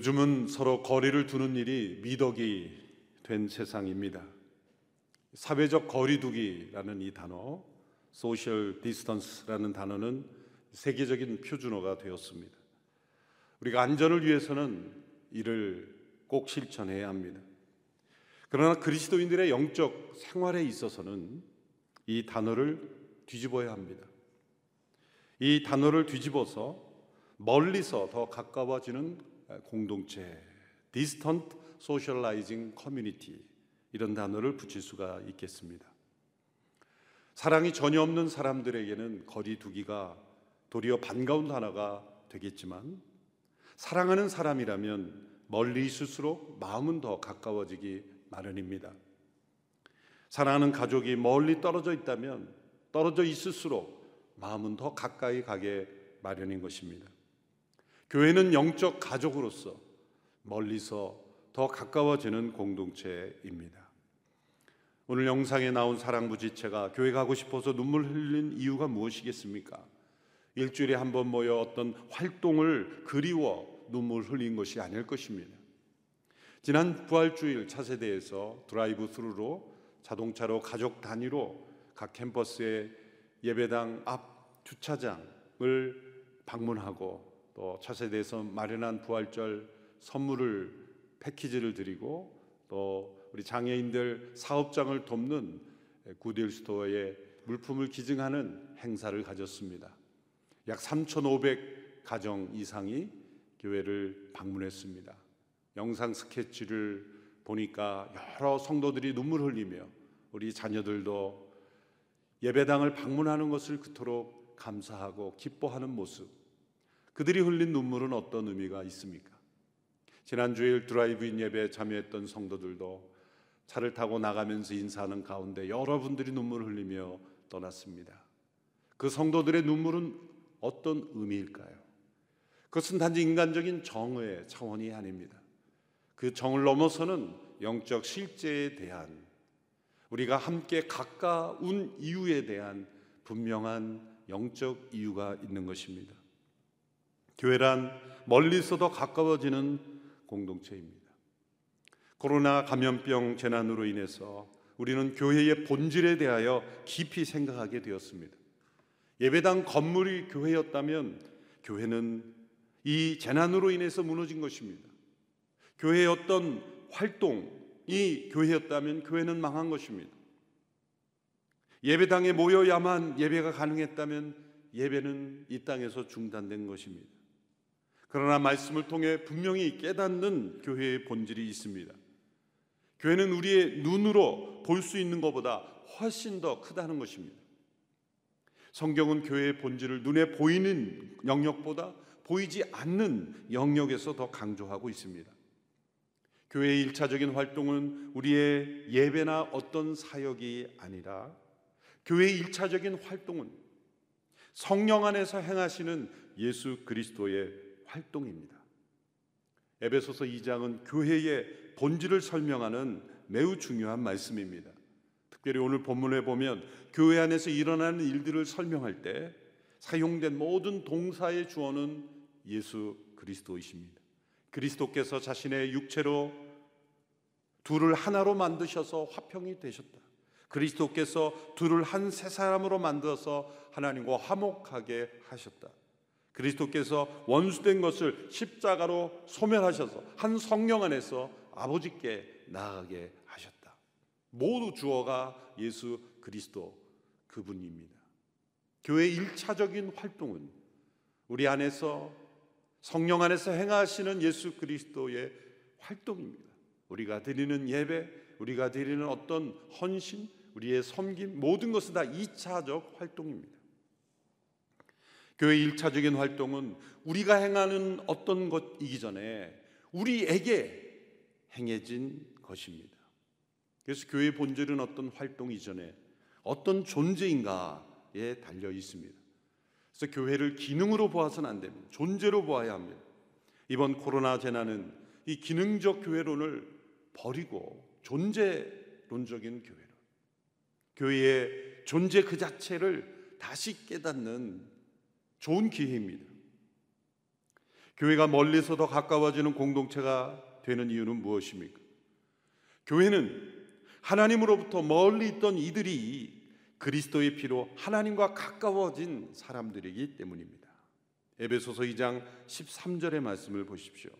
요즘은 서로 거리를 두는 일이 미덕이 된 세상입니다. 사회적 거리두기라는 이 단어, social distance라는 단어는 세계적인 표준어가 되었습니다. 우리가 안전을 위해서는 이를 꼭 실천해야 합니다. 그러나 그리스도인들의 영적 생활에 있어서는 이 단어를 뒤집어야 합니다. 이 단어를 뒤집어서 멀리서 더 가까워지는 공동체, distant socializing community 이런 단어를 붙일 수가 있겠습니다. 사랑이 전혀 없는 사람들에게는 거리 두기가 도리어 반가운 단어가 되겠지만 사랑하는 사람이라면 멀리 있을수록 마음은 더 가까워지기 마련입니다. 사랑하는 가족이 멀리 떨어져 있다면 떨어져 있을수록 마음은 더 가까이 가게 마련인 것입니다. 교회는 영적 가족으로서 멀리서 더 가까워지는 공동체입니다. 오늘 영상에 나온 사랑부 지체가 교회 가고 싶어서 눈물 흘린 이유가 무엇이겠습니까? 일주일에 한 번 모여 어떤 활동을 그리워 눈물 흘린 것이 아닐 것입니다. 지난 부활주일 차세대에서 drive-thru로 자동차로 가족 단위로 각 캠퍼스의 예배당 앞 주차장을 방문하고 또 차세대에서 마련한 부활절 선물을 패키지를 드리고 또 우리 장애인들 사업장을 돕는 구딜 스토어에 물품을 기증하는 행사를 가졌습니다. 약 3,500 가정 이상이 교회를 방문했습니다. 영상 스케치를 보니까 여러 성도들이 눈물 흘리며 우리 자녀들도 예배당을 방문하는 것을 그토록 감사하고 기뻐하는 모습 그들이 흘린 눈물은 어떤 의미가 있습니까? 지난 주일 드라이브인 예배에 참여했던 성도들도 차를 타고 나가면서 인사하는 가운데 여러분들이 눈물을 흘리며 떠났습니다. 그 성도들의 눈물은 어떤 의미일까요? 그것은 단지 인간적인 정의 차원이 아닙니다. 그 정을 넘어서는 영적 실제에 대한 우리가 함께 가까운 이유에 대한 분명한 영적 이유가 있는 것입니다. 교회란 멀리서도 가까워지는 공동체입니다. 코로나 감염병 재난으로 인해서 우리는 교회의 본질에 대하여 깊이 생각하게 되었습니다. 예배당 건물이 교회였다면 교회는 이 재난으로 인해서 무너진 것입니다. 교회의 어떤 활동이 교회였다면 교회는 망한 것입니다. 예배당에 모여야만 예배가 가능했다면 예배는 이 땅에서 중단된 것입니다. 그러나 말씀을 통해 분명히 깨닫는 교회의 본질이 있습니다. 교회는 우리의 눈으로 볼 수 있는 것보다 훨씬 더 크다는 것입니다. 성경은 교회의 본질을 눈에 보이는 영역보다 보이지 않는 영역에서 더 강조하고 있습니다. 교회의 일차적인 활동은 우리의 예배나 어떤 사역이 아니라 교회의 일차적인 활동은 성령 안에서 행하시는 예수 그리스도의 활동입니다. 에베소서 2장은 교회의 본질을 설명하는 매우 중요한 말씀입니다. 특별히 오늘 본문에 보면 교회 안에서 일어나는 일들을 설명할 때 사용된 모든 동사의 주어는 예수 그리스도이십니다. 그리스도께서 자신의 육체로 둘을 하나로 만드셔서 화평이 되셨다. 그리스도께서 둘을 한 세 사람으로 만들어서 하나님과 화목하게 하셨다. 그리스도께서 원수된 것을 십자가로 소멸하셔서 한 성령 안에서 아버지께 나아가게 하셨다. 모두 주어가 예수 그리스도 그분입니다. 교회의 일차적인 활동은 우리 안에서 성령 안에서 행하시는 예수 그리스도의 활동입니다. 우리가 드리는 예배, 우리가 드리는 어떤 헌신, 우리의 섬김 모든 것은 다 2차적 활동입니다. 교회 일차적인 활동은 우리가 행하는 어떤 것이기 전에 우리에게 행해진 것입니다. 그래서 교회 본질은 어떤 활동 이전에 어떤 존재인가에 달려 있습니다. 그래서 교회를 기능으로 보아서는 안 됩니다. 존재로 보아야 합니다. 이번 코로나 재난은 이 기능적 교회론을 버리고 존재론적인 교회론, 교회의 존재 그 자체를 다시 깨닫는 좋은 기회입니다. 교회가 멀리서 더 가까워지는 공동체가 되는 이유는 무엇입니까? 교회는 하나님으로부터 멀리 있던 이들이 그리스도의 피로 하나님과 가까워진 사람들이기 때문입니다. 에베소서 2장 13절의 말씀을 보십시오.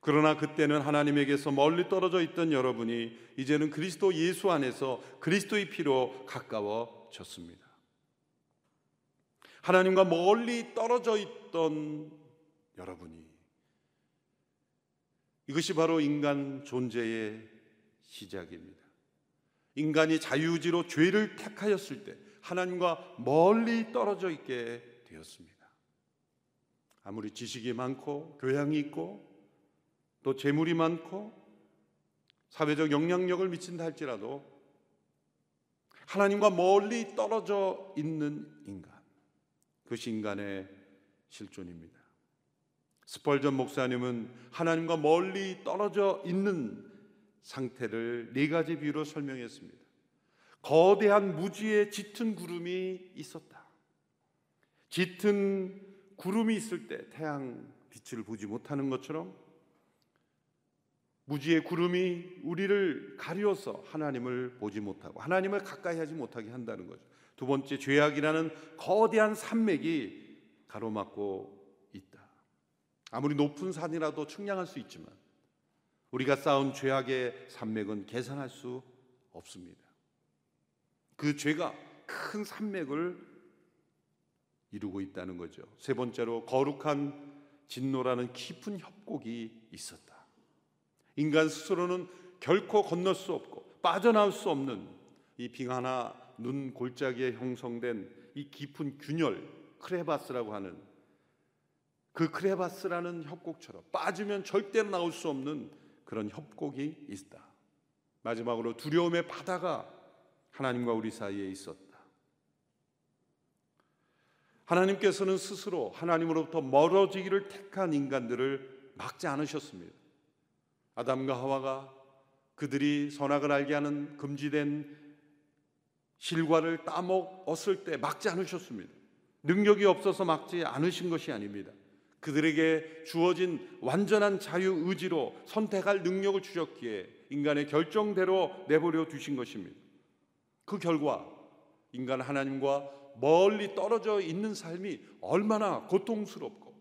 그러나 그때는 하나님에게서 멀리 떨어져 있던 여러분이 이제는 그리스도 예수 안에서 그리스도의 피로 가까워졌습니다. 하나님과 멀리 떨어져 있던 여러분이 이것이 바로 인간 존재의 시작입니다. 인간이 자유지로 죄를 택하였을 때 하나님과 멀리 떨어져 있게 되었습니다. 아무리 지식이 많고 교양이 있고 또 재물이 많고 사회적 영향력을 미친다 할지라도 하나님과 멀리 떨어져 있는 인간 그것이 인간의 실존입니다. 스펄전 목사님은 하나님과 멀리 떨어져 있는 상태를 네 가지 비유로 설명했습니다. 거대한 무지의 짙은 구름이 있었다. 짙은 구름이 있을 때 태양 빛을 보지 못하는 것처럼 무지의 구름이 우리를 가려서 하나님을 보지 못하고 하나님을 가까이 하지 못하게 한다는 거죠. 두 번째 죄악이라는 거대한 산맥이 가로막고 있다. 아무리 높은 산이라도 측량할 수 있지만 우리가 쌓은 죄악의 산맥은 계산할 수 없습니다. 그 죄가 큰 산맥을 이루고 있다는 거죠. 세 번째로 거룩한 진노라는 깊은 협곡이 있었다. 인간 스스로는 결코 건널 수 없고 빠져나올 수 없는 이 빙하나 눈 골짜기에 형성된 이 깊은 균열 크레바스라고 하는 그 크레바스라는 협곡처럼 빠지면 절대로 나올 수 없는 그런 협곡이 있다. 마지막으로 두려움의 바다가 하나님과 우리 사이에 있었다. 하나님께서는 스스로 하나님으로부터 멀어지기를 택한 인간들을 막지 않으셨습니다. 아담과 하와가 그들이 선악을 알게 하는 금지된 실과를 따먹었을 때 막지 않으셨습니다. 능력이 없어서 막지 않으신 것이 아닙니다. 그들에게 주어진 완전한 자유 의지로 선택할 능력을 주셨기에 인간의 결정대로 내버려 두신 것입니다. 그 결과 인간 하나님과 멀리 떨어져 있는 삶이 얼마나 고통스럽고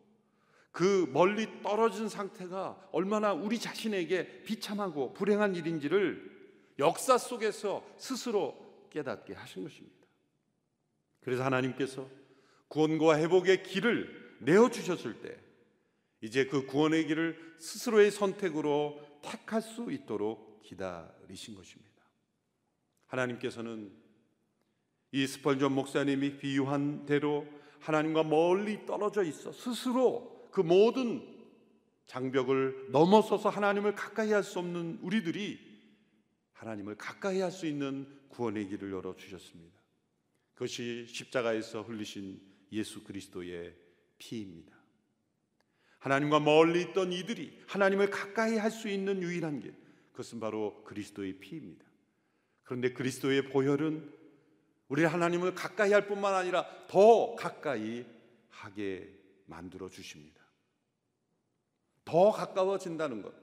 그 멀리 떨어진 상태가 얼마나 우리 자신에게 비참하고 불행한 일인지를 역사 속에서 스스로 깨닫게 하신 것입니다. 그래서 하나님께서 구원과 회복의 길을 내어 주셨을 때 이제 그 구원의 길을 스스로의 선택으로 택할 수 있도록 기다리신 것입니다. 하나님께서는 이 스펄전 목사님이 비유한 대로 하나님과 멀리 떨어져 있어 스스로 그 모든 장벽을 넘어서서 하나님을 가까이 할 수 없는 우리들이 하나님을 가까이 할 수 있는 구원의 길을 열어 주셨습니다. 그것이 십자가에서 흘리신 예수 그리스도의 피입니다. 하나님과 멀리 있던 이들이 하나님을 가까이 할 수 있는 유일한 길, 그것은 바로 그리스도의 피입니다. 그런데 그리스도의 보혈은 우리 하나님을 가까이 할 뿐만 아니라 더 가까이 하게 만들어 주십니다. 더 가까워진다는 것.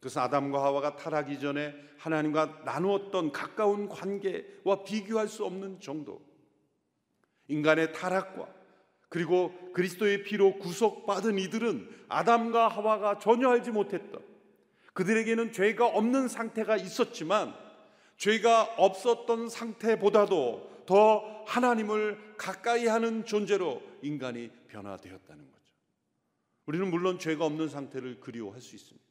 그것은 아담과 하와가 타락이 전에 하나님과 나누었던 가까운 관계와 비교할 수 없는 정도. 인간의 타락과 그리고 그리스도의 피로 구속받은 이들은 아담과 하와가 전혀 알지 못했던 그들에게는 죄가 없는 상태가 있었지만 죄가 없었던 상태보다도 더 하나님을 가까이 하는 존재로 인간이 변화되었다는 거죠. 우리는 물론 죄가 없는 상태를 그리워할 수 있습니다.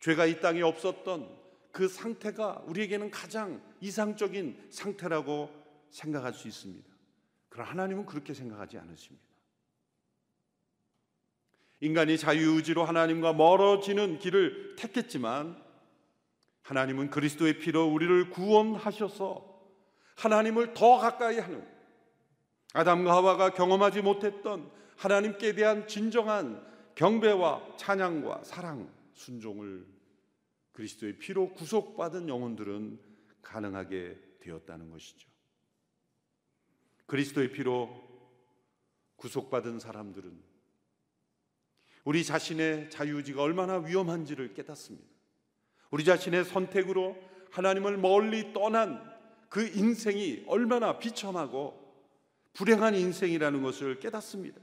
죄가 이 땅에 없었던 그 상태가 우리에게는 가장 이상적인 상태라고 생각할 수 있습니다. 그러나 하나님은 그렇게 생각하지 않으십니다. 인간이 자유의지로 하나님과 멀어지는 길을 택했지만 하나님은 그리스도의 피로 우리를 구원하셔서 하나님을 더 가까이 하는 아담과 하와가 경험하지 못했던 하나님께 대한 진정한 경배와 찬양과 사랑, 순종을 그리스도의 피로 구속받은 영혼들은 가능하게 되었다는 것이죠. 그리스도의 피로 구속받은 사람들은 우리 자신의 자유의지가 얼마나 위험한지를 깨닫습니다. 우리 자신의 선택으로 하나님을 멀리 떠난 그 인생이 얼마나 비참하고 불행한 인생이라는 것을 깨닫습니다.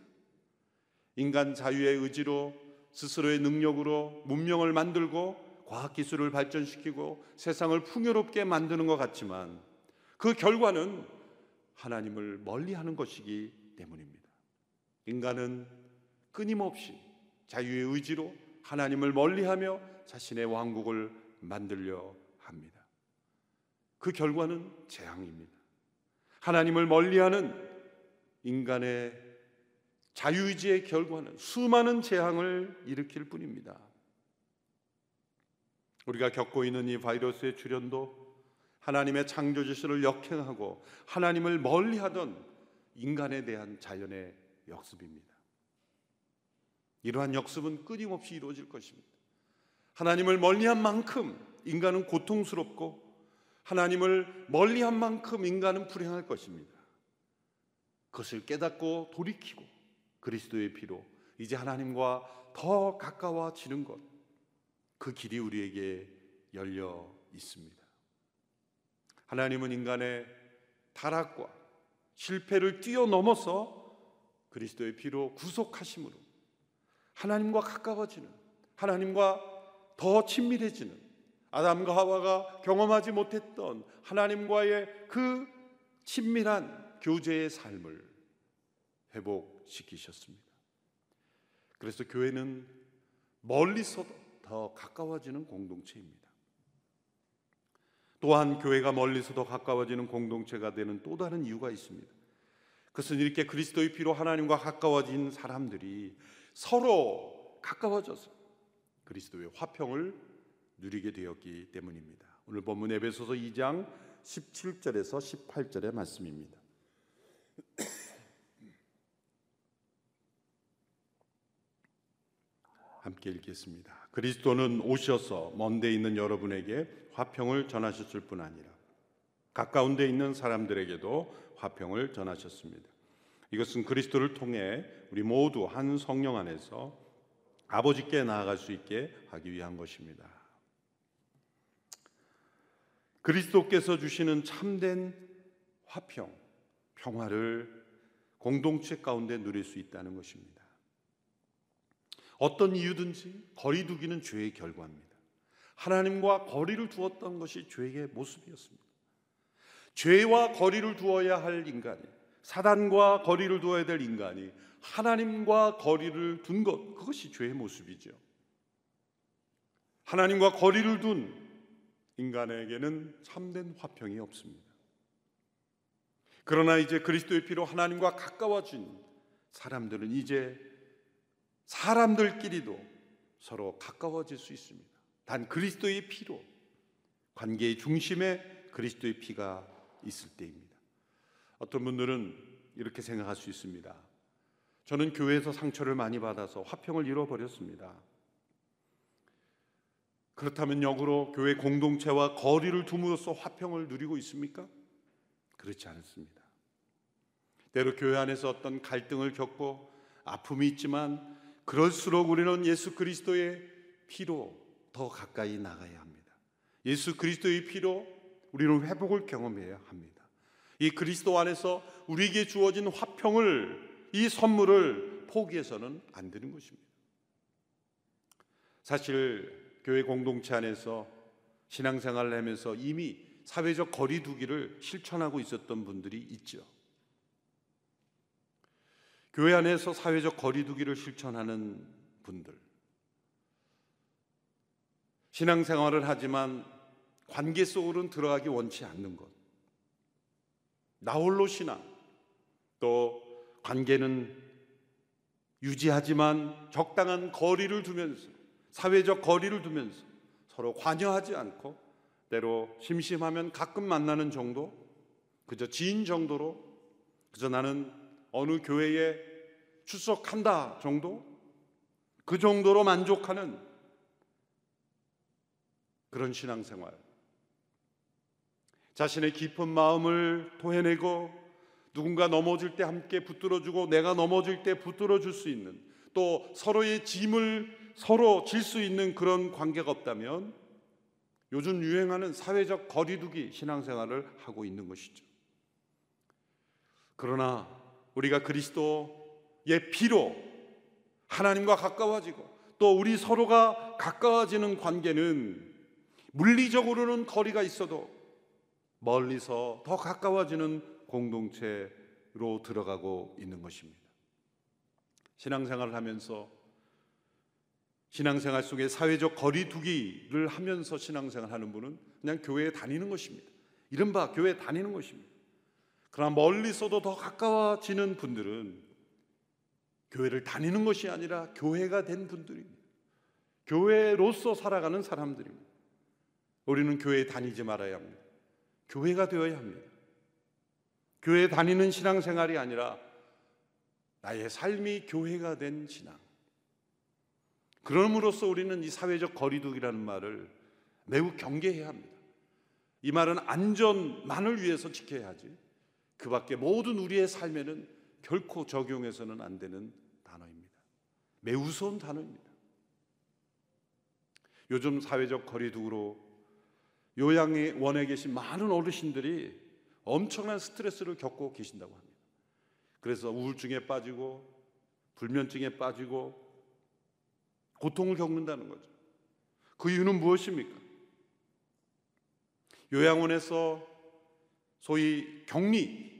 인간 자유의 의지로 스스로의 능력으로 문명을 만들고 과학기술을 발전시키고 세상을 풍요롭게 만드는 것 같지만 그 결과는 하나님을 멀리 하는 것이기 때문입니다. 인간은 끊임없이 자유의 의지로 하나님을 멀리 하며 자신의 왕국을 만들려 합니다. 그 결과는 재앙입니다. 하나님을 멀리 하는 인간의 자유의지의 결과는 수많은 재앙을 일으킬 뿐입니다. 우리가 겪고 있는 이 바이러스의 출현도 하나님의 창조 지시를 역행하고 하나님을 멀리하던 인간에 대한 자연의 역습입니다. 이러한 역습은 끊임없이 이루어질 것입니다. 하나님을 멀리한 만큼 인간은 고통스럽고 하나님을 멀리한 만큼 인간은 불행할 것입니다. 그것을 깨닫고 돌이키고 그리스도의 피로 이제 하나님과 더 가까워지는 것, 그 길이 우리에게 열려 있습니다. 하나님은 인간의 타락과 실패를 뛰어넘어서 그리스도의 피로 구속하심으로 하나님과 가까워지는 하나님과 더 친밀해지는 아담과 하와가 경험하지 못했던 하나님과의 그 친밀한 교제의 삶을 회복 시키셨습니다. 그래서 교회는 멀리서도 더 가까워지는 공동체입니다. 또한 교회가 멀리서도 가까워지는 공동체가 되는 또 다른 이유가 있습니다. 그것은 이렇게 그리스도의 피로 하나님과 가까워진 사람들이 서로 가까워져서 그리스도의 화평을 누리게 되었기 때문입니다. 오늘 본문 에베소서 2장 17절에서 18절의 말씀입니다. 함께 읽겠습니다. 그리스도는 오셔서 먼데 있는 여러분에게 화평을 전하셨을 뿐 아니라 가까운 데 있는 사람들에게도 화평을 전하셨습니다. 이것은 그리스도를 통해 우리 모두 한 성령 안에서 아버지께 나아갈 수 있게 하기 위한 것입니다. 그리스도께서 주시는 참된 화평, 평화를 공동체 가운데 누릴 수 있다는 것입니다. 어떤 이유든지 거리두기는 죄의 결과입니다. 하나님과 거리를 두었던 것이 죄의 모습이었습니다. 죄와 거리를 두어야 할 인간이 사단과 거리를 두어야 될 인간이 하나님과 거리를 둔 것, 그것이 죄의 모습이죠. 하나님과 거리를 둔 인간에게는 참된 화평이 없습니다. 그러나 이제 그리스도의 피로 하나님과 가까워진 사람들은 이제 사람들끼리도 서로 가까워질 수 있습니다. 단 그리스도의 피로 관계의 중심에 그리스도의 피가 있을 때입니다. 어떤 분들은 이렇게 생각할 수 있습니다. 저는 교회에서 상처를 많이 받아서 화평을 잃어버렸습니다. 그렇다면 역으로 교회 공동체와 거리를 둠으로써 화평을 누리고 있습니까? 그렇지 않습니다. 때로 교회 안에서 어떤 갈등을 겪고 아픔이 있지만 그럴수록 우리는 예수 그리스도의 피로 더 가까이 나가야 합니다. 예수 그리스도의 피로 우리는 회복을 경험해야 합니다. 이 그리스도 안에서 우리에게 주어진 화평을 이 선물을 포기해서는 안 되는 것입니다. 사실 교회 공동체 안에서 신앙생활을 하면서 이미 사회적 거리두기를 실천하고 있었던 분들이 있죠. 교회 안에서 사회적 거리두기를 실천하는 분들. 신앙생활을 하지만 관계 속으로는 들어가기 원치 않는 것. 나홀로 신앙. 또 관계는 유지하지만 적당한 거리를 두면서 사회적 거리를 두면서 서로 관여하지 않고 때로 심심하면 가끔 만나는 정도, 그저 지인 정도로, 그저 나는 어느 교회에 출석한다 정도, 그 정도로 만족하는 그런 신앙생활. 자신의 깊은 마음을 토해내고 누군가 넘어질 때 함께 붙들어주고 내가 넘어질 때 붙들어줄 수 있는 또 서로의 짐을 서로 질 수 있는 그런 관계가 없다면 요즘 유행하는 사회적 거리두기 신앙생활을 하고 있는 것이죠. 그러나 우리가 그리스도의 피로 하나님과 가까워지고 또 우리 서로가 가까워지는 관계는 물리적으로는 거리가 있어도 멀리서 더 가까워지는 공동체로 들어가고 있는 것입니다. 신앙생활을 하면서 신앙생활 속에 사회적 거리두기를 하면서 신앙생활 하는 분은 그냥 교회에 다니는 것입니다. 이른바 교회에 다니는 것입니다. 그러나 멀리서도 더 가까워지는 분들은 교회를 다니는 것이 아니라 교회가 된 분들입니다. 교회로서 살아가는 사람들입니다. 우리는 교회에 다니지 말아야 합니다. 교회가 되어야 합니다. 교회에 다니는 신앙생활이 아니라 나의 삶이 교회가 된 신앙. 그럼으로써 우리는 이 사회적 거리두기라는 말을 매우 경계해야 합니다. 이 말은 안전만을 위해서 지켜야 하지. 그 밖에 모든 우리의 삶에는 결코 적용해서는 안 되는 단어입니다. 매우 무서운 단어입니다. 요즘 사회적 거리두기로 요양의 원에 계신 많은 어르신들이 엄청난 스트레스를 겪고 계신다고 합니다. 그래서 우울증에 빠지고 불면증에 빠지고 고통을 겪는다는 거죠. 그 이유는 무엇입니까? 요양원에서 소위 격리,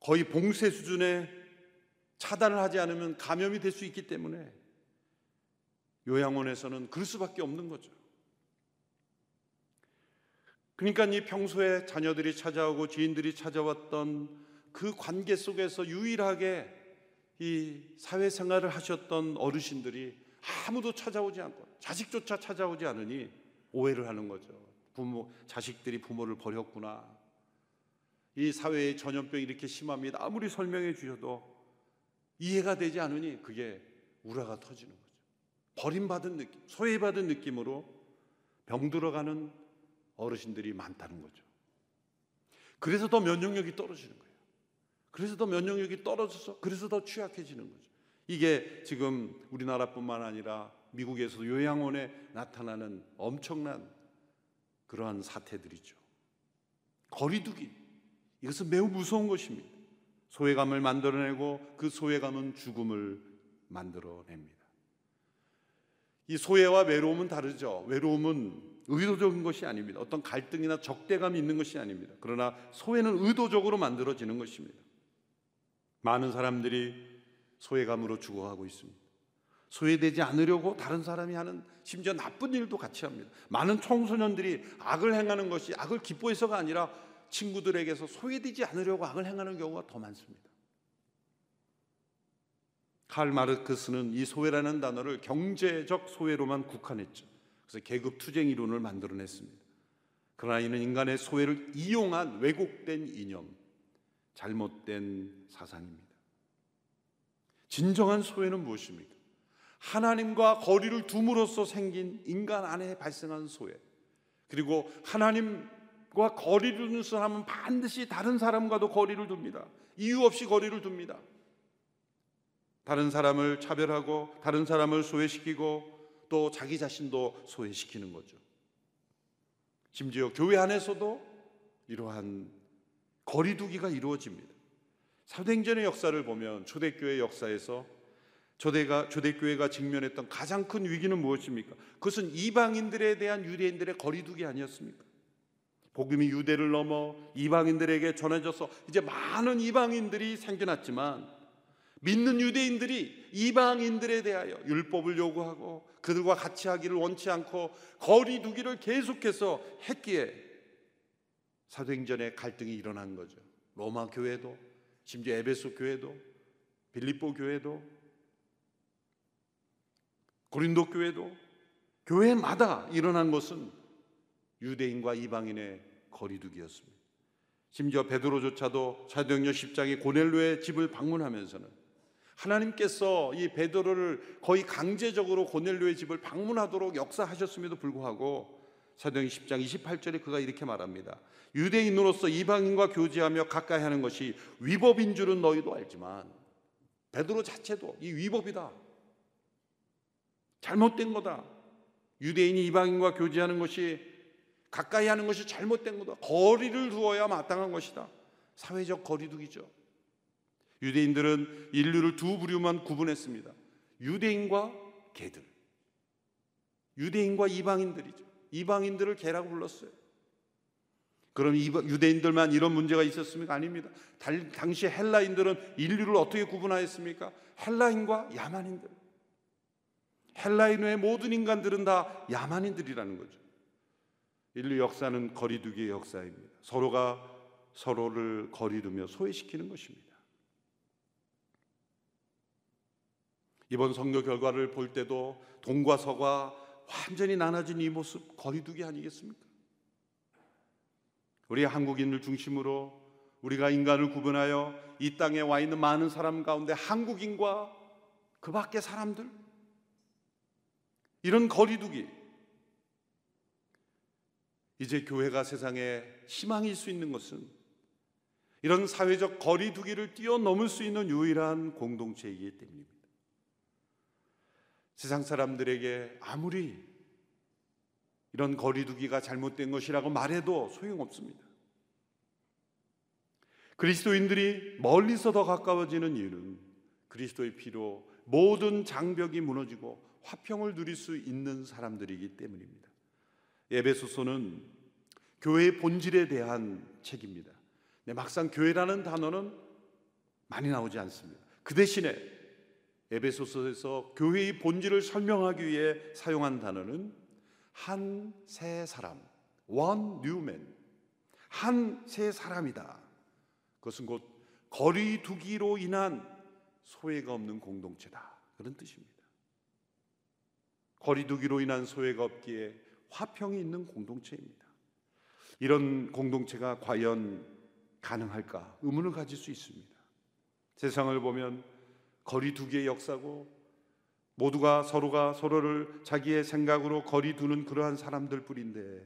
거의 봉쇄 수준의 차단을 하지 않으면 감염이 될 수 있기 때문에 요양원에서는 그럴 수밖에 없는 거죠. 그러니까 이 평소에 자녀들이 찾아오고 지인들이 찾아왔던 그 관계 속에서 유일하게 이 사회생활을 하셨던 어르신들이 아무도 찾아오지 않고 자식조차 찾아오지 않으니 오해를 하는 거죠. 부모 자식들이 부모를 버렸구나. 이 사회의 전염병이 이렇게 심합니다. 아무리 설명해 주셔도 이해가 되지 않으니 그게 우라가 터지는 거죠. 버림받은 느낌, 소외받은 느낌으로 병들어가는 어르신들이 많다는 거죠. 그래서 더 면역력이 떨어지는 거예요. 그래서 더 면역력이 떨어져서 그래서 더 취약해지는 거죠. 이게 지금 우리나라뿐만 아니라 미국에서도 요양원에 나타나는 엄청난 그러한 사태들이죠. 거리두기. 이것은 매우 무서운 것입니다. 소외감을 만들어내고 그 소외감은 죽음을 만들어냅니다. 이 소외와 외로움은 다르죠. 외로움은 의도적인 것이 아닙니다. 어떤 갈등이나 적대감이 있는 것이 아닙니다. 그러나 소외는 의도적으로 만들어지는 것입니다. 많은 사람들이 소외감으로 죽어가고 있습니다. 소외되지 않으려고 다른 사람이 하는 심지어 나쁜 일도 같이 합니다. 많은 청소년들이 악을 행하는 것이 악을 기뻐해서가 아니라 친구들에게서 소외되지 않으려고 악을 행하는 경우가 더 많습니다. 칼 마르크스는 이 소외라는 단어를 경제적 소외로만 국한했죠. 그래서 계급 투쟁 이론을 만들어냈습니다. 그러나 이는 인간의 소외를 이용한 왜곡된 이념, 잘못된 사상입니다. 진정한 소외는 무엇입니까? 하나님과 거리를 둠으로써 생긴 인간 안에 발생한 소외. 그리고 하나님 과 거리를 두는 사람은 반드시 다른 사람과도 거리를 둡니다. 이유 없이 거리를 둡니다. 다른 사람을 차별하고 다른 사람을 소외시키고 또 자기 자신도 소외시키는 거죠. 심지어 교회 안에서도 이러한 거리두기가 이루어집니다. 사도행전의 역사를 보면 초대교회 역사에서 초대가 초대교회가 직면했던 가장 큰 위기는 무엇입니까? 그것은 이방인들에 대한 유대인들의 거리두기 아니었습니까? 복음이 유대를 넘어 이방인들에게 전해져서 이제 많은 이방인들이 생겨났지만 믿는 유대인들이 이방인들에 대하여 율법을 요구하고 그들과 같이 하기를 원치 않고 거리 두기를 계속해서 했기에 사도행전의 갈등이 일어난 거죠. 로마 교회도 심지어 에베소 교회도 빌립보 교회도 고린도 교회도 교회마다 일어난 것은 유대인과 이방인의 거리두기였습니다. 심지어 베드로조차도 사도행전 10장에 고넬로의 집을 방문하면서는 하나님께서 이 베드로를 거의 강제적으로 고넬로의 집을 방문하도록 역사하셨음에도 불구하고 사도행전 10장 28절에 그가 이렇게 말합니다. 유대인으로서 이방인과 교제하며 가까이 하는 것이 위법인 줄은 너희도 알지만 베드로 자체도 이 위법이다. 잘못된 거다. 유대인이 이방인과 교제하는 것이 가까이 하는 것이 잘못된 거다. 거리를 두어야 마땅한 것이다. 사회적 거리두기죠. 유대인들은 인류를 두 부류만 구분했습니다. 유대인과 개들. 유대인과 이방인들이죠. 이방인들을 개라고 불렀어요. 그럼 유대인들만 이런 문제가 있었습니까? 아닙니다. 당시 헬라인들은 인류를 어떻게 구분하였습니까? 헬라인과 야만인들. 헬라인 외 모든 인간들은 다 야만인들이라는 거죠. 인류 역사는 거리두기의 역사입니다. 서로가 서로를 거리두며 소외시키는 것입니다. 이번 선거 결과를 볼 때도 동과 서가 완전히 나눠진 이 모습 거리두기 아니겠습니까? 우리 한국인을 중심으로 우리가 인간을 구분하여 이 땅에 와 있는 많은 사람 가운데 한국인과 그 밖의 사람들 이런 거리두기 이제 교회가 세상에 희망일 수 있는 것은 이런 사회적 거리두기를 뛰어넘을 수 있는 유일한 공동체이기 때문입니다. 세상 사람들에게 아무리 이런 거리두기가 잘못된 것이라고 말해도 소용없습니다. 그리스도인들이 멀리서 더 가까워지는 이유는 그리스도의 피로 모든 장벽이 무너지고 화평을 누릴 수 있는 사람들이기 때문입니다. 예배소서는 교회의 본질에 대한 책입니다. 네, 막상 교회라는 단어는 많이 나오지 않습니다. 그 대신에 에베소서에서 교회의 본질을 설명하기 위해 사용한 단어는 한새 사람, one new man, 한새 사람이다. 그것은 곧 거리 두기로 인한 소외가 없는 공동체다. 그런 뜻입니다. 거리두기로 인한 소외가 없기에 화평이 있는 공동체입니다. 이런 공동체가 과연 가능할까 의문을 가질 수 있습니다. 세상을 보면 거리 두기의 역사고 모두가 서로가 서로를 자기의 생각으로 거리 두는 그러한 사람들 뿐인데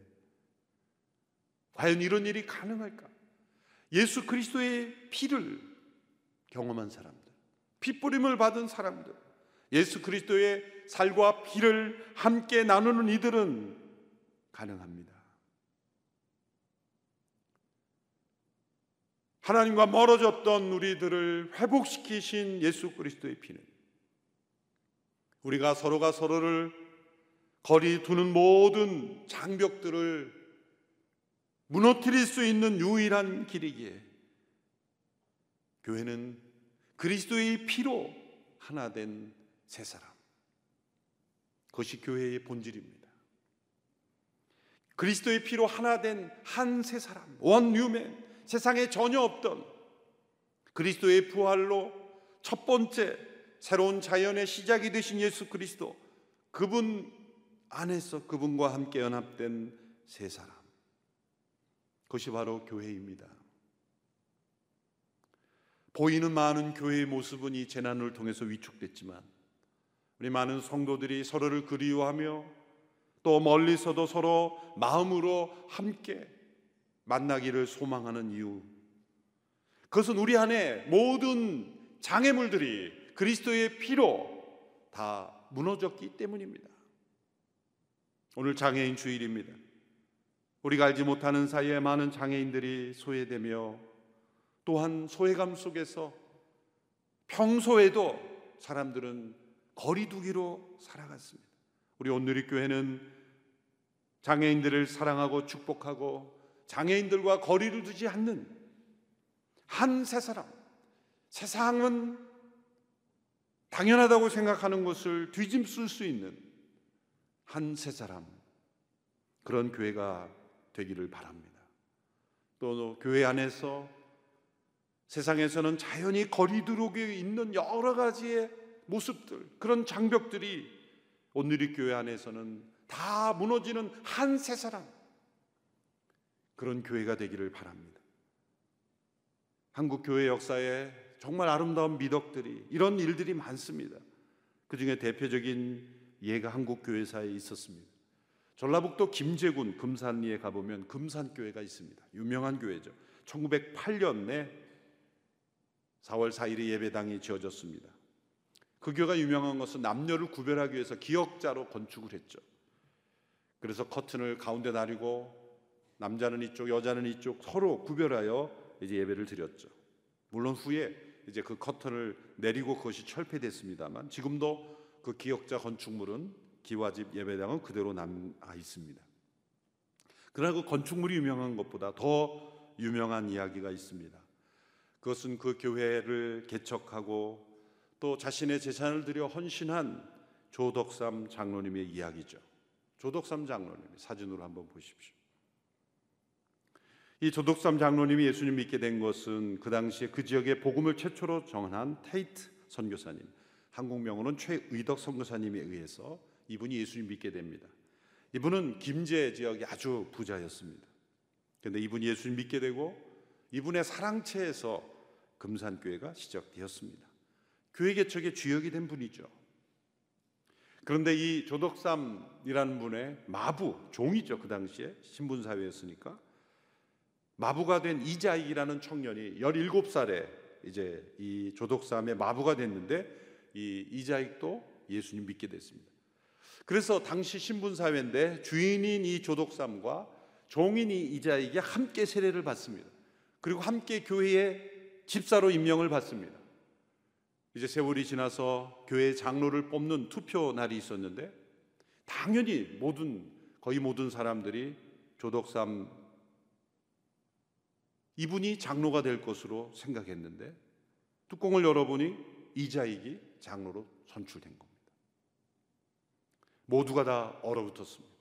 과연 이런 일이 가능할까? 예수 그리스도의 피를 경험한 사람들, 피뿌림을 받은 사람들, 예수 그리스도의 살과 피를 함께 나누는 이들은 가능합니다. 하나님과 멀어졌던 우리들을 회복시키신 예수 그리스도의 피는 우리가 서로가 서로를 거리 두는 모든 장벽들을 무너뜨릴 수 있는 유일한 길이기에 교회는 그리스도의 피로 하나 된새 사람. 그것이 교회의 본질입니다. 그리스도의 피로 하나 된한새 사람, 원 뉴맨. 세상에 전혀 없던 그리스도의 부활로 첫 번째 새로운 자연의 시작이 되신 예수 그리스도 그분 안에서 그분과 함께 연합된 세 사람 그것이 바로 교회입니다. 보이는 많은 교회의 모습은 이 재난을 통해서 위축됐지만 우리 많은 성도들이 서로를 그리워하며 또 멀리서도 서로 마음으로 함께 만나기를 소망하는 이유. 그것은 우리 안에 모든 장애물들이 그리스도의 피로 다 무너졌기 때문입니다. 오늘 장애인 주일입니다. 우리가 알지 못하는 사이에 많은 장애인들이 소외되며 또한 소외감 속에서 평소에도 사람들은 거리두기로 살아갔습니다. 우리 온누리 교회는 장애인들을 사랑하고 축복하고 장애인들과 거리를 두지 않는 한 세 사람. 세상은 당연하다고 생각하는 것을 뒤집을 수 있는 한 세 사람. 그런 교회가 되기를 바랍니다. 또 교회 안에서 세상에서는 자연히 거리두르게 있는 여러 가지의 모습들, 그런 장벽들이 오늘의 교회 안에서는 다 무너지는 한 세 사람. 그런 교회가 되기를 바랍니다. 한국 교회 역사에 정말 아름다운 미덕들이 이런 일들이 많습니다. 그 중에 대표적인 예가 한국 교회사에 있었습니다. 전라북도 김제군 금산리에 가보면 금산교회가 있습니다. 유명한 교회죠. 1908년에 4월 4일에 예배당이 지어졌습니다. 그 교회가 유명한 것은 남녀를 구별하기 위해서 기역자로 건축을 했죠. 그래서 커튼을 가운데 나리고 남자는 이쪽, 여자는 이쪽 서로 구별하여 이제 예배를 드렸죠. 물론 후에 이제 그 커튼을 내리고 그것이 철폐됐습니다만 지금도 그 기역자 건축물은 기와집 예배당은 그대로 남아 있습니다. 그러나 그 건축물이 유명한 것보다 더 유명한 이야기가 있습니다. 그것은 그 교회를 개척하고 또 자신의 재산을 들여 헌신한 조덕삼 장로님의 이야기죠. 조덕삼 장로님 사진으로 한번 보십시오. 이 조덕삼 장로님이 예수님 믿게 된 것은 그 당시에 그 지역에 복음을 최초로 정한 테이트 선교사님, 한국 명으로는 최의덕 선교사님에 의해서 이분이 예수님 믿게 됩니다. 이분은 김제 지역이 아주 부자였습니다. 그런데 이분이 예수님 믿게 되고 이분의 사랑채에서 금산교회가 시작되었습니다. 교회 개척의 주역이 된 분이죠. 그런데 이 조덕삼이라는 분의 마부 종이죠 그 당시에 신분 사회였으니까 마부가 된 이자익이라는 청년이 17살에 이제 이 조덕삼의 마부가 됐는데 이 이자익도 예수님 믿게 됐습니다. 그래서 당시 신분 사회인데 주인인 이 조덕삼과 종인 이 이자익이 함께 세례를 받습니다. 그리고 함께 교회의 집사로 임명을 받습니다. 이제 세월이 지나서 교회 장로를 뽑는 투표 날이 있었는데 당연히 모든 거의 모든 사람들이 조덕삼 이분이 장로가 될 것으로 생각했는데 뚜껑을 열어보니 이자익이 장로로 선출된 겁니다. 모두가 다 얼어붙었습니다.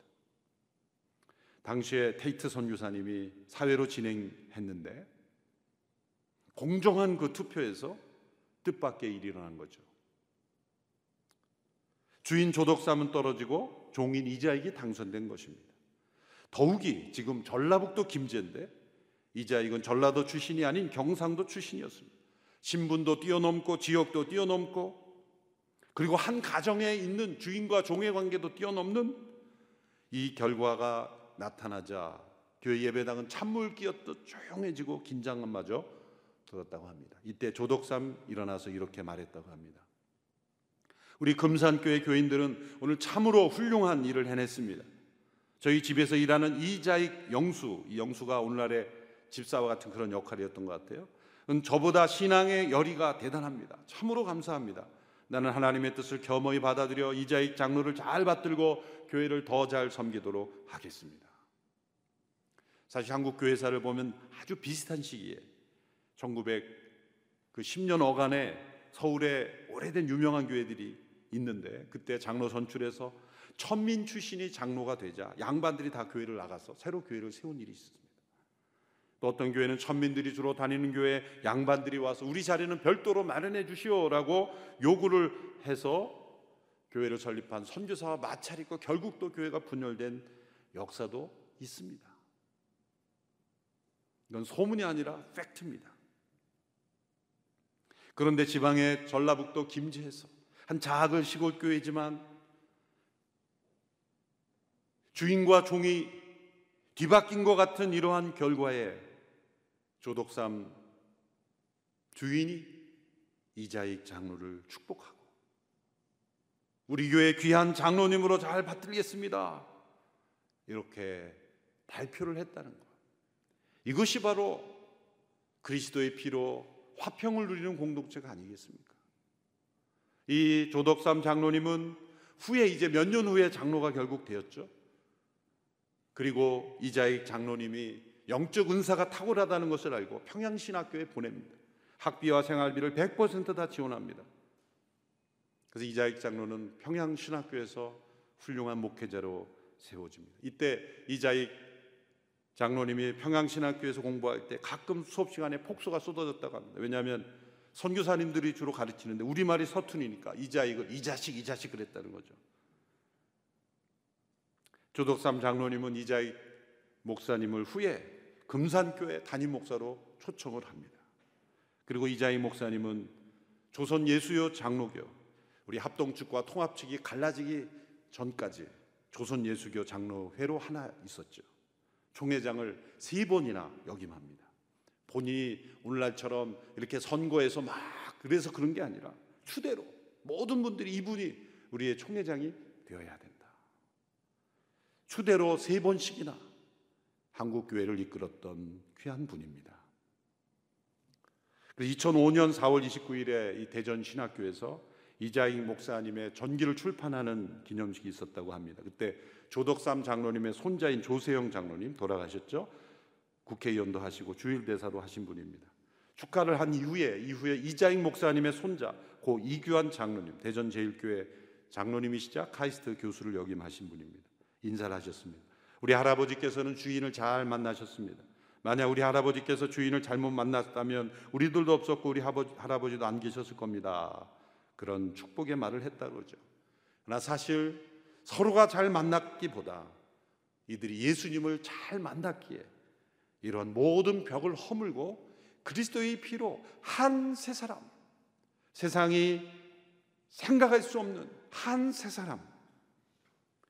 당시에 테이트 선교사님이 사회로 진행했는데 공정한 그 투표에서 뜻밖의 일이 일어난 거죠. 주인 조덕삼은 떨어지고 종인 이자익이 당선된 것입니다. 더욱이 지금 전라북도 김제인데 이자익은 전라도 출신이 아닌 경상도 출신이었습니다. 신분도 뛰어넘고 지역도 뛰어넘고 그리고 한 가정에 있는 주인과 종의 관계도 뛰어넘는 이 결과가 나타나자 교회 예배당은 찬물 끼었듯 조용해지고 긴장감마저 들었다고 합니다. 이때 조덕삼 일어나서 이렇게 말했다고 합니다. 우리 금산교회 교인들은 오늘 참으로 훌륭한 일을 해냈습니다. 저희 집에서 일하는 이자익 영수, 이 영수가 오늘날의 집사와 같은 그런 역할이었던 것 같아요. 저보다 신앙의 열의가 대단합니다. 참으로 감사합니다. 나는 하나님의 뜻을 겸허히 받아들여 이자익 장로를 잘 받들고 교회를 더 잘 섬기도록 하겠습니다. 사실 한국 교회사를 보면 아주 비슷한 시기에 1910년 어간에 서울에 오래된 유명한 교회들이 있는데 그때 장로 선출해서 천민 출신이 장로가 되자 양반들이 다 교회를 나가서 새로 교회를 세운 일이 있습니다. 또 어떤 교회는 천민들이 주로 다니는 교회 양반들이 와서 우리 자리는 별도로 마련해 주시오라고 요구를 해서 교회를 설립한 선교사와 마찰있고 결국 또 교회가 분열된 역사도 있습니다. 이건 소문이 아니라 팩트입니다. 그런데 지방의 전라북도 김제에서 한 작은 시골 교회지만 주인과 종이 뒤바뀐 것 같은 이러한 결과에 조덕삼 주인이 이자익 장로를 축복하고 우리 교회 귀한 장로님으로 잘 받들겠습니다. 이렇게 발표를 했다는 것. 이것이 바로 그리스도의 피로 화평을 누리는 공동체가 아니겠습니까? 이 조덕삼 장로님은 후에 이제 몇 년 후에 장로가 결국 되었죠. 그리고 이자익 장로님이 영적 은사가 탁월하다는 것을 알고 평양신학교에 보냅니다. 학비와 생활비를 100%다 지원합니다. 그래서 이자익 장로는 평양신학교에서 훌륭한 목회자로 세워집니다. 이때 이자익 장로님이 평양신학교에서 공부할 때 가끔 수업 시간에 폭소가 쏟아졌다고 합니다. 왜냐하면 선교사님들이 주로 가르치는데 우리말이 서툰이니까 이자익을 이자식 이 자식 그랬다는 거죠. 조덕삼 장로님은 이자익 목사님을 후에 금산교회 담임 목사로 초청을 합니다. 그리고 이자익 목사님은 조선 예수요 장로교 우리 합동 측과 통합 측이 갈라지기 전까지 조선 예수교 장로회로 하나 있었죠. 총회장을 세 번이나 역임합니다. 본인이 오늘날처럼 이렇게 선거에서 막 그래서 그런 게 아니라 추대로 모든 분들이 이분이 우리의 총회장이 되어야 된다. 추대로 세 번씩이나 한국 교회를 이끌었던 귀한 분입니다. 2005년 4월 29일에 이 대전 신학교에서 이자익 목사님의 전기를 출판하는 기념식이 있었다고 합니다. 그때 조덕삼 장로님의 손자인 조세영 장로님 돌아가셨죠. 국회의원도 하시고 주일 대사도 하신 분입니다. 축하를 한 이후에 이후에 이자익 목사님의 손자 고 이규환 장로님 대전 제일교회 장로님이시자 카이스트 교수를 역임하신 분입니다. 인사를 하셨습니다. 우리 할아버지께서는 주인을 잘 만나셨습니다. 만약 우리 할아버지께서 주인을 잘못 만났다면 우리들도 없었고 우리 할아버지도 안 계셨을 겁니다. 그런 축복의 말을 했다 그러죠. 그러나 사실 서로가 잘 만났기보다 이들이 예수님을 잘 만났기에 이런 모든 벽을 허물고 그리스도의 피로 한 세 사람 세상이 생각할 수 없는 한 세 사람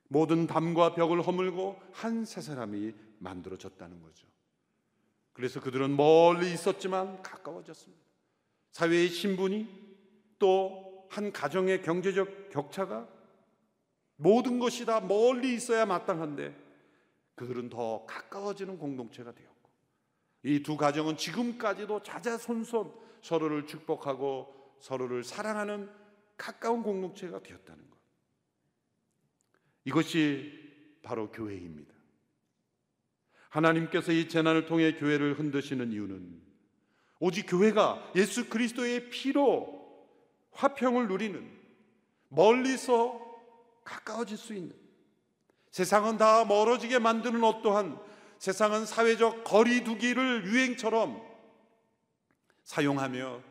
모든 담과 벽을 허물고 한 세 사람이 만들어졌다는 거죠. 그래서 그들은 멀리 있었지만 가까워졌습니다. 사회의 신분이 또 한 가정의 경제적 격차가 모든 것이 다 멀리 있어야 마땅한데 그들은 더 가까워지는 공동체가 되었고 이 두 가정은 지금까지도 자자손손 서로를 축복하고 서로를 사랑하는 가까운 공동체가 되었다는 것. 이것이 바로 교회입니다. 하나님께서 이 재난을 통해 교회를 흔드시는 이유는 오직 교회가 예수 그리스도의 피로 화평을 누리는 멀리서 가까워질 수 있는 세상은 다 멀어지게 만드는 어떠한 세상은 사회적 거리두기를 유행처럼 사용하며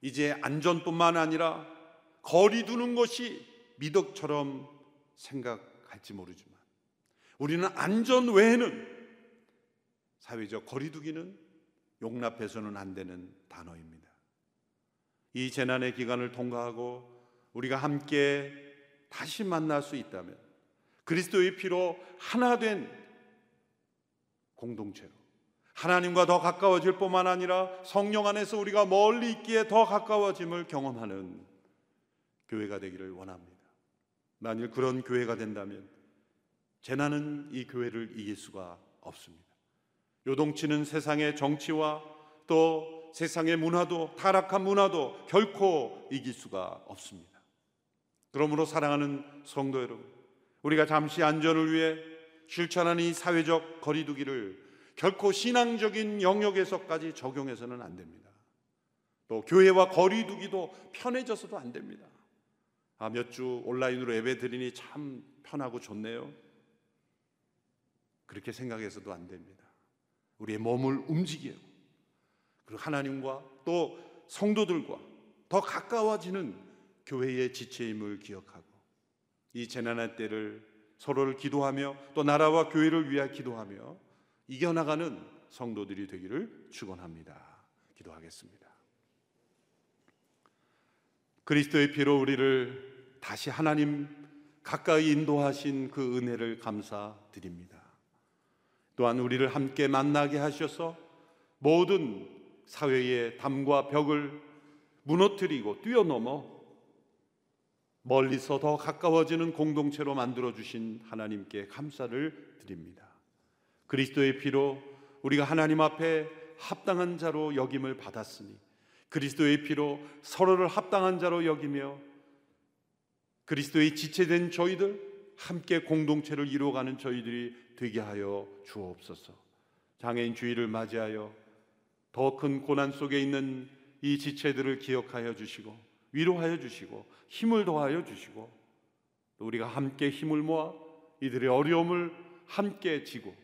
이제 안전뿐만 아니라 거리두는 것이 미덕처럼 생각할지 모르지만 우리는 안전 외에는 사회적 거리두기는 용납해서는 안 되는 단어입니다. 이 재난의 기간을 통과하고 우리가 함께 다시 만날 수 있다면 그리스도의 피로 하나 된 공동체로 하나님과 더 가까워질 뿐만 아니라 성령 안에서 우리가 멀리 있기에 더 가까워짐을 경험하는 교회가 되기를 원합니다. 만일 그런 교회가 된다면 재난은 이 교회를 이길 수가 없습니다. 요동치는 세상의 정치와 또 세상의 문화도 타락한 문화도 결코 이길 수가 없습니다. 그러므로 사랑하는 성도 여러분, 우리가 잠시 안전을 위해 실천하는 이 사회적 거리두기를 결코 신앙적인 영역에서까지 적용해서는 안 됩니다. 또 교회와 거리두기도 편해져서도 안 됩니다. 아, 몇 주 온라인으로 예배 드리니 참 편하고 좋네요. 그렇게 생각해서도 안 됩니다. 우리의 몸을 움직여요. 그리고 하나님과 또 성도들과 더 가까워지는 교회의 지체임을 기억하고 이 재난의 때를 서로를 기도하며 또 나라와 교회를 위하여 기도하며 이겨나가는 성도들이 되기를 축원합니다. 기도하겠습니다. 그리스도의 피로 우리를 다시 하나님 가까이 인도하신 그 은혜를 감사드립니다. 또한 우리를 함께 만나게 하셔서 모든 사회의 담과 벽을 무너뜨리고 뛰어넘어 멀리서 더 가까워지는 공동체로 만들어 주신 하나님께 감사를 드립니다. 그리스도의 피로 우리가 하나님 앞에 합당한 자로 여김을 받았으니 그리스도의 피로 서로를 합당한 자로 여기며 그리스도의 지체된 저희들 함께 공동체를 이루어가는 저희들이 되게 하여 주옵소서. 장애인 주의를 맞이하여 더 큰 고난 속에 있는 이 지체들을 기억하여 주시고 위로하여 주시고 힘을 더하여 주시고 또 우리가 함께 힘을 모아 이들의 어려움을 함께 지고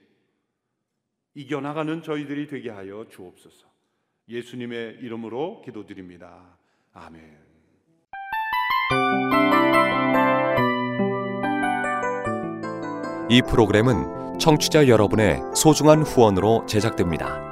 이겨나가는 저희들이 되게 하여 주옵소서. 예수님의 이름으로 기도드립니다. 아멘. 이 프로그램은 청취자 여러분의 소중한 후원으로 제작됩니다.